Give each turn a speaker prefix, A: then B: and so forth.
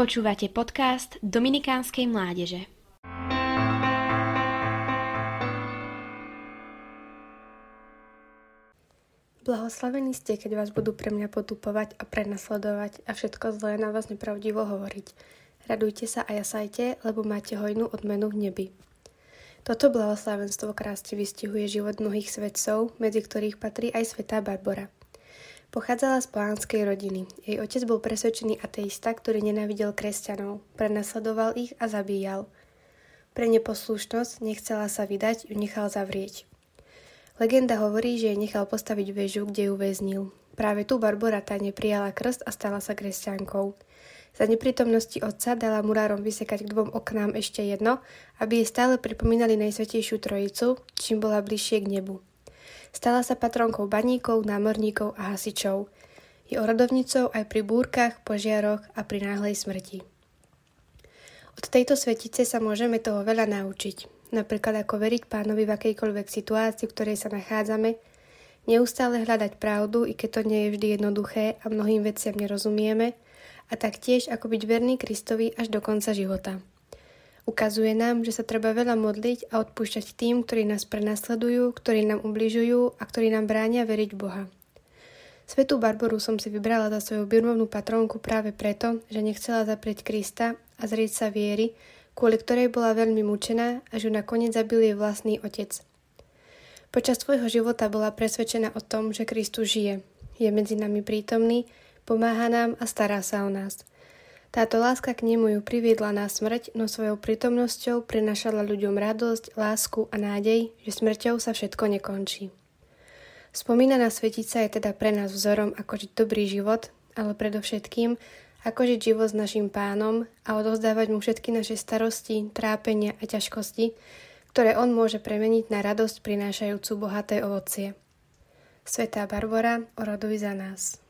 A: Počúvate podcast Dominikánskej mládeže.
B: Blahoslavení ste, keď vás budú pre mňa potupovať a prenasledovať a všetko zlé na vás nepravdivo hovoriť. Radujte sa a jasajte, lebo máte hojnú odmenu v nebi. Toto blahoslavenstvo krásne vystihuje život mnohých svetcov, medzi ktorých patrí aj svetá Barbara – Pochádzala z plánskej rodiny. Jej otec bol presvedčený ateista, ktorý nenávidel kresťanov, prenasledoval ich a zabíjal. Pre neposlušnosť nechcela sa vydať, ju nechal zavrieť. Legenda hovorí, že jej nechal postaviť väžu, kde ju väznil. Práve tu Barbara tajne prijala krst a stala sa kresťankou. Za neprítomnosti otca dala murárom vysekať k dvom oknám ešte jedno, aby jej stále pripomínali Najsvetejšiu Trojicu, čím bola bližšie k nebu. Stala sa patronkou baníkov, námorníkov a hasičov. Je orodovnicou aj pri búrkach, požiaroch a pri náhlej smrti. Od tejto svetice sa môžeme toho veľa naučiť. Napríklad ako veriť pánovi v akejkoľvek situácii, v ktorej sa nachádzame, neustále hľadať pravdu, i keď to nie je vždy jednoduché a mnohým veciam nerozumieme, a taktiež ako byť verný Kristovi až do konca života. Ukazuje nám, že sa treba veľa modliť a odpúšťať tým, ktorí nás prenasledujú, ktorí nám ubližujú a ktorí nám bránia veriť Boha. Svetú Barboru som si vybrala za svoju birmovnú patrónku práve preto, že nechcela zaprieť Krista a zrieť sa viery, kvôli ktorej bola veľmi mučená a že nakoniec zabil jej vlastný otec. Počas svojho života bola presvedčená o tom, že Kristus žije, je medzi nami prítomný, pomáha nám a stará sa o nás – táto láska k nemu ju priviedla na smrť, no svojou prítomnosťou prinašala ľuďom radosť, lásku a nádej, že smrťou sa všetko nekončí. Spomínaná svetica je teda pre nás vzorom, ako žiť dobrý život, ale predovšetkým, ako žiť život s našim pánom a odovzdávať mu všetky naše starosti, trápenia a ťažkosti, ktoré on môže premeniť na radosť prinášajúcu bohaté ovocie. Svetá Barbara, oroduj za nás.